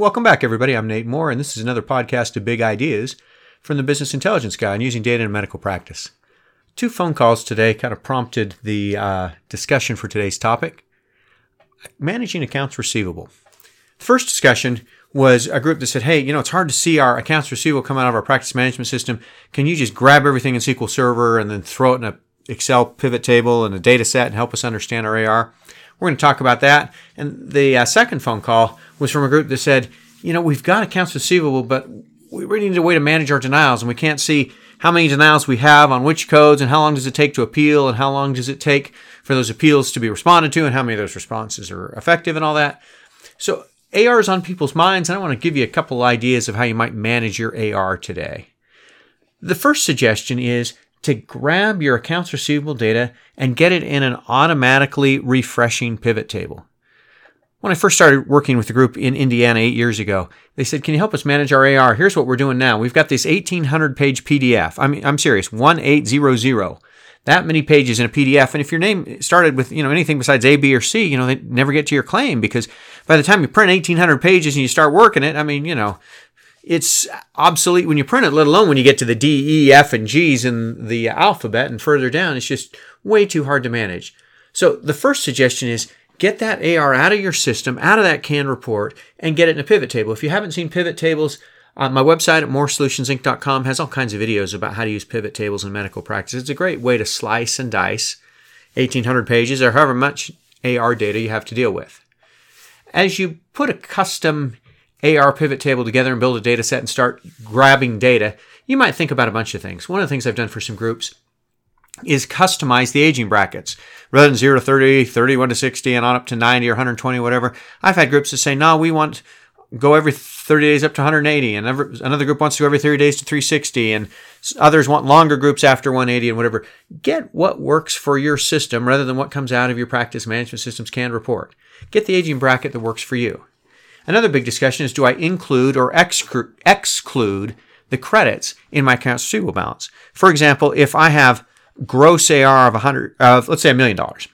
Welcome back, everybody. I'm Nate Moore, and this is another podcast of big ideas from the Business Intelligence Guy on using data in medical practice. Two phone calls today kind of prompted the uh, discussion for today's topic managing accounts receivable. The first discussion was a group that said, Hey, you know, it's hard to see our accounts receivable come out of our practice management system. Can you just grab everything in SQL Server and then throw it in a Excel pivot table and a data set and help us understand our AR? We're going to talk about that. And the uh, second phone call was from a group that said, you know, we've got accounts receivable, but we really need a way to manage our denials, and we can't see how many denials we have on which codes, and how long does it take to appeal, and how long does it take for those appeals to be responded to, and how many of those responses are effective, and all that. So AR is on people's minds, and I want to give you a couple ideas of how you might manage your AR today. The first suggestion is to grab your accounts receivable data and get it in an automatically refreshing pivot table. When I first started working with the group in Indiana eight years ago, they said, Can you help us manage our AR? Here's what we're doing now. We've got this 1800 page PDF. I mean, I'm serious, 1800. That many pages in a PDF. And if your name started with, you know, anything besides A, B, or C, you know, they never get to your claim because by the time you print 1800 pages and you start working it, I mean, you know, it's obsolete when you print it, let alone when you get to the D, E, F, and G's in the alphabet and further down. It's just way too hard to manage. So the first suggestion is get that AR out of your system, out of that canned report, and get it in a pivot table. If you haven't seen pivot tables, uh, my website at moresolutionsinc.com has all kinds of videos about how to use pivot tables in medical practice. It's a great way to slice and dice 1800 pages or however much AR data you have to deal with. As you put a custom AR pivot table together and build a data set and start grabbing data, you might think about a bunch of things. One of the things I've done for some groups is customize the aging brackets. Rather than 0 to 30, 31 to 60, and on up to 90 or 120, whatever, I've had groups that say, no, we want go every 30 days up to 180 and another group wants to go every 30 days to 360 and others want longer groups after 180 and whatever get what works for your system rather than what comes out of your practice management system's canned report get the aging bracket that works for you Another big discussion is do I include or exclude the credits in my accounts receivable balance? For example, if I have gross AR of 100 of let's say a million dollars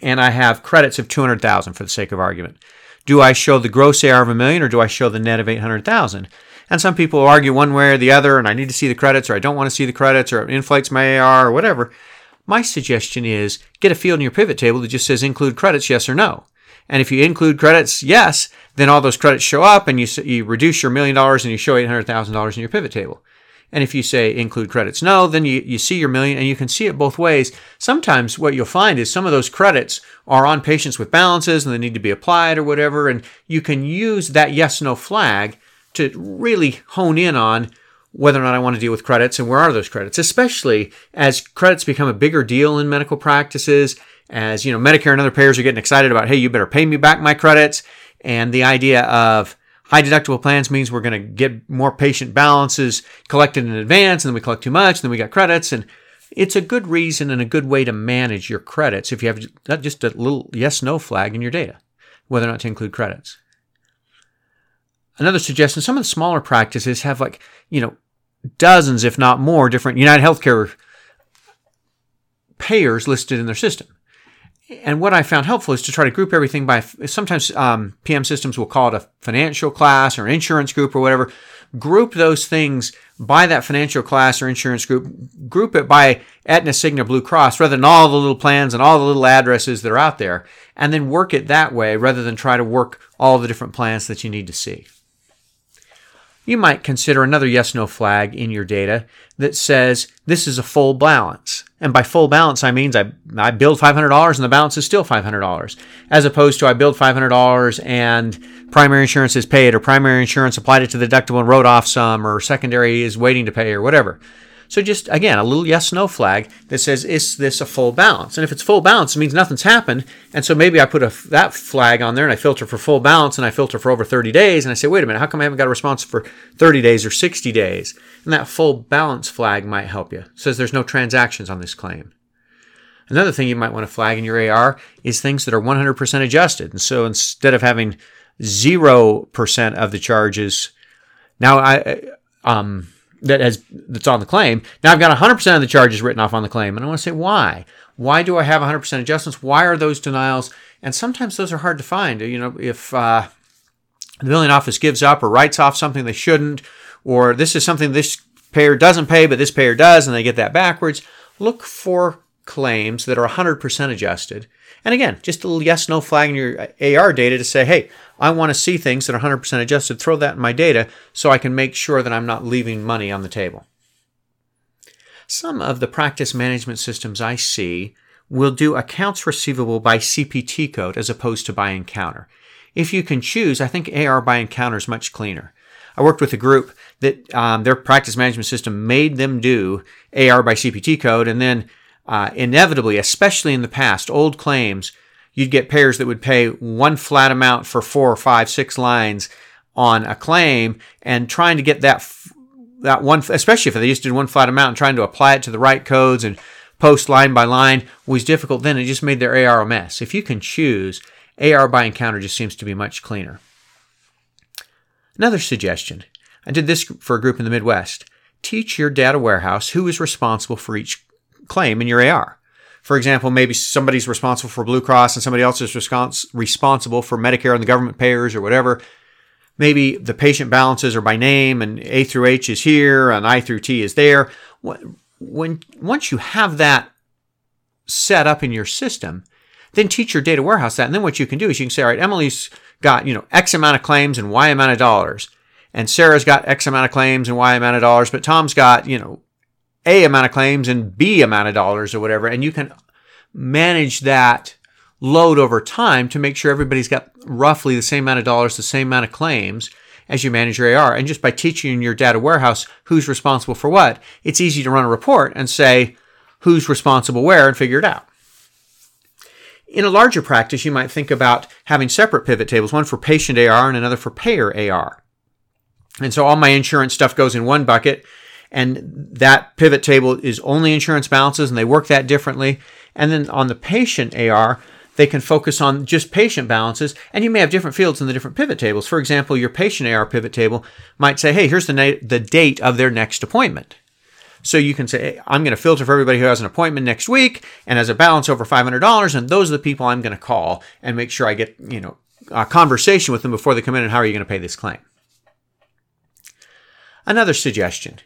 and I have credits of 200,000 for the sake of argument, do I show the gross AR of a million or do I show the net of 800,000? And some people argue one way or the other and I need to see the credits or I don't want to see the credits or it inflates my AR or whatever. My suggestion is get a field in your pivot table that just says include credits yes or no. And if you include credits, yes, then all those credits show up and you, you reduce your million dollars and you show $800,000 in your pivot table. And if you say include credits no, then you, you see your million and you can see it both ways. Sometimes what you'll find is some of those credits are on patients with balances and they need to be applied or whatever. And you can use that yes no flag to really hone in on whether or not I want to deal with credits and where are those credits, especially as credits become a bigger deal in medical practices as you know medicare and other payers are getting excited about hey you better pay me back my credits and the idea of high deductible plans means we're going to get more patient balances collected in advance and then we collect too much and then we got credits. And it's a good reason and a good way to manage your credits if you have just a little yes no flag in your data whether or not to include credits. Another suggestion some of the smaller practices have like you know dozens if not more different united healthcare payers listed in their system and what I found helpful is to try to group everything by sometimes um, PM systems will call it a financial class or insurance group or whatever. Group those things by that financial class or insurance group. Group it by Aetna, Cigna, Blue Cross rather than all the little plans and all the little addresses that are out there. And then work it that way rather than try to work all the different plans that you need to see. You might consider another yes no flag in your data that says this is a full balance. And by full balance, I means I, I billed $500 and the balance is still $500, as opposed to I billed $500 and primary insurance is paid, or primary insurance applied it to the deductible and wrote off some, or secondary is waiting to pay, or whatever. So just again, a little yes no flag that says, is this a full balance? And if it's full balance, it means nothing's happened. And so maybe I put a, that flag on there and I filter for full balance and I filter for over 30 days. And I say, wait a minute, how come I haven't got a response for 30 days or 60 days? And that full balance flag might help you. It says there's no transactions on this claim. Another thing you might want to flag in your AR is things that are 100% adjusted. And so instead of having 0% of the charges, now I, um, that has that's on the claim. Now I've got 100% of the charges written off on the claim, and I want to say why. Why do I have 100% adjustments? Why are those denials? And sometimes those are hard to find. You know, if uh, the billing office gives up or writes off something they shouldn't, or this is something this payer doesn't pay, but this payer does, and they get that backwards, look for claims that are 100% adjusted. And again, just a little yes no flag in your AR data to say, hey, I want to see things that are 100% adjusted. Throw that in my data so I can make sure that I'm not leaving money on the table. Some of the practice management systems I see will do accounts receivable by CPT code as opposed to by encounter. If you can choose, I think AR by encounter is much cleaner. I worked with a group that um, their practice management system made them do AR by CPT code, and then uh, inevitably, especially in the past, old claims, you'd get payers that would pay one flat amount for four or five, six lines on a claim, and trying to get that that one, especially if they just did one flat amount and trying to apply it to the right codes and post line by line was difficult. Then it just made their AR a mess. If you can choose, AR by encounter just seems to be much cleaner. Another suggestion I did this for a group in the Midwest. Teach your data warehouse who is responsible for each claim in your AR. For example, maybe somebody's responsible for Blue Cross and somebody else is respons- responsible for Medicare and the government payers or whatever. Maybe the patient balances are by name and A through H is here and I through T is there. When once you have that set up in your system, then teach your data warehouse that. And then what you can do is you can say, all right, Emily's got, you know, X amount of claims and Y amount of dollars. And Sarah's got X amount of claims and Y amount of dollars, but Tom's got, you know, A amount of claims and B amount of dollars or whatever. And you can manage that load over time to make sure everybody's got roughly the same amount of dollars, the same amount of claims as you manage your AR. And just by teaching your data warehouse who's responsible for what, it's easy to run a report and say who's responsible where and figure it out. In a larger practice, you might think about having separate pivot tables, one for patient AR and another for payer AR. And so all my insurance stuff goes in one bucket, and that pivot table is only insurance balances, and they work that differently. And then on the patient AR, they can focus on just patient balances, and you may have different fields in the different pivot tables. For example, your patient AR pivot table might say, hey, here's the, na- the date of their next appointment. So you can say, I'm going to filter for everybody who has an appointment next week and has a balance over $500, and those are the people I'm going to call and make sure I get, you know, a conversation with them before they come in and how are you going to pay this claim. Another suggestion.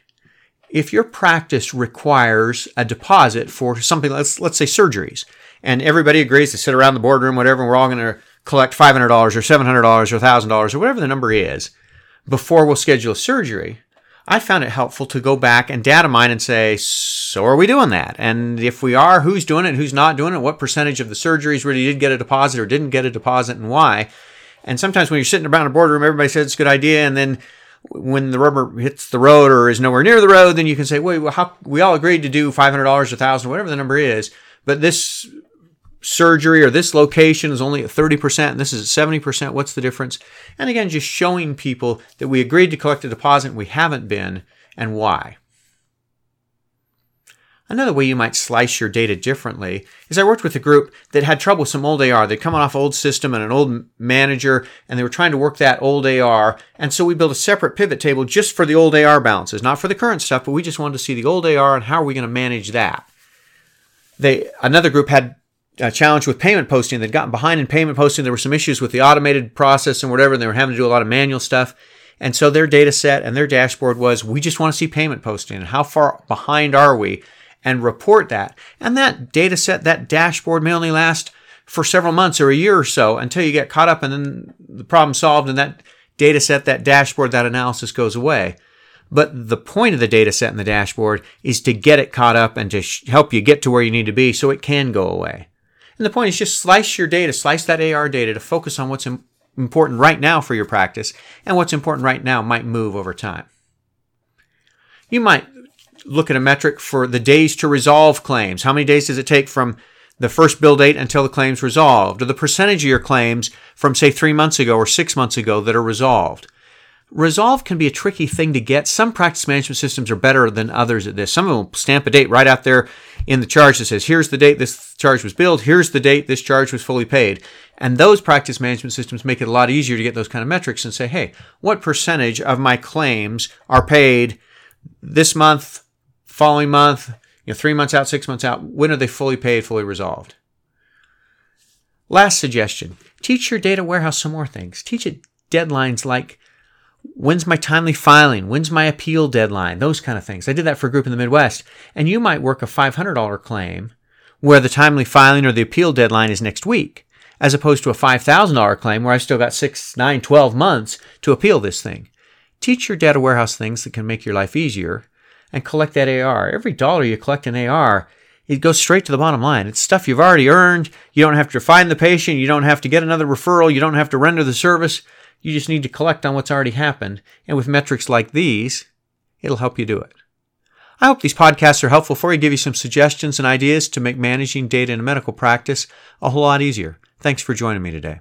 If your practice requires a deposit for something, let's, let's say surgeries, and everybody agrees to sit around the boardroom, whatever, and we're all going to collect $500 or $700 or $1,000 or whatever the number is before we'll schedule a surgery, I found it helpful to go back and data mine and say, so are we doing that? And if we are, who's doing it, who's not doing it, what percentage of the surgeries really did get a deposit or didn't get a deposit, and why? And sometimes when you're sitting around a boardroom, everybody says it's a good idea, and then when the rubber hits the road or is nowhere near the road, then you can say, wait, well, how, we all agreed to do $500, a 1000 whatever the number is, but this surgery or this location is only at 30% and this is at 70%. What's the difference? And again, just showing people that we agreed to collect a deposit and we haven't been and why. Another way you might slice your data differently is I worked with a group that had trouble with some old AR. They'd come off old system and an old manager, and they were trying to work that old AR. And so we built a separate pivot table just for the old AR balances, not for the current stuff, but we just wanted to see the old AR and how are we going to manage that. They another group had a challenge with payment posting. They'd gotten behind in payment posting. There were some issues with the automated process and whatever, and they were having to do a lot of manual stuff. And so their data set and their dashboard was we just want to see payment posting and how far behind are we and report that. And that data set, that dashboard may only last for several months or a year or so until you get caught up and then the problem solved and that data set, that dashboard, that analysis goes away. But the point of the data set and the dashboard is to get it caught up and to help you get to where you need to be so it can go away. And the point is just slice your data, slice that AR data to focus on what's important right now for your practice, and what's important right now might move over time. You might look at a metric for the days to resolve claims. How many days does it take from the first bill date until the claim's resolved? Or the percentage of your claims from, say, three months ago or six months ago that are resolved? Resolve can be a tricky thing to get. Some practice management systems are better than others at this. Some of them stamp a date right out there in the charge that says, here's the date this charge was billed, here's the date this charge was fully paid. And those practice management systems make it a lot easier to get those kind of metrics and say, hey, what percentage of my claims are paid this month, following month, you know, three months out, six months out? When are they fully paid, fully resolved? Last suggestion teach your data warehouse some more things. Teach it deadlines like when's my timely filing? When's my appeal deadline? Those kind of things. I did that for a group in the Midwest. And you might work a $500 claim where the timely filing or the appeal deadline is next week, as opposed to a $5,000 claim where I've still got six, nine, 12 months to appeal this thing. Teach your data warehouse things that can make your life easier and collect that AR. Every dollar you collect in AR, it goes straight to the bottom line. It's stuff you've already earned. You don't have to find the patient. You don't have to get another referral. You don't have to render the service. You just need to collect on what's already happened. And with metrics like these, it'll help you do it. I hope these podcasts are helpful for you, give you some suggestions and ideas to make managing data in a medical practice a whole lot easier. Thanks for joining me today.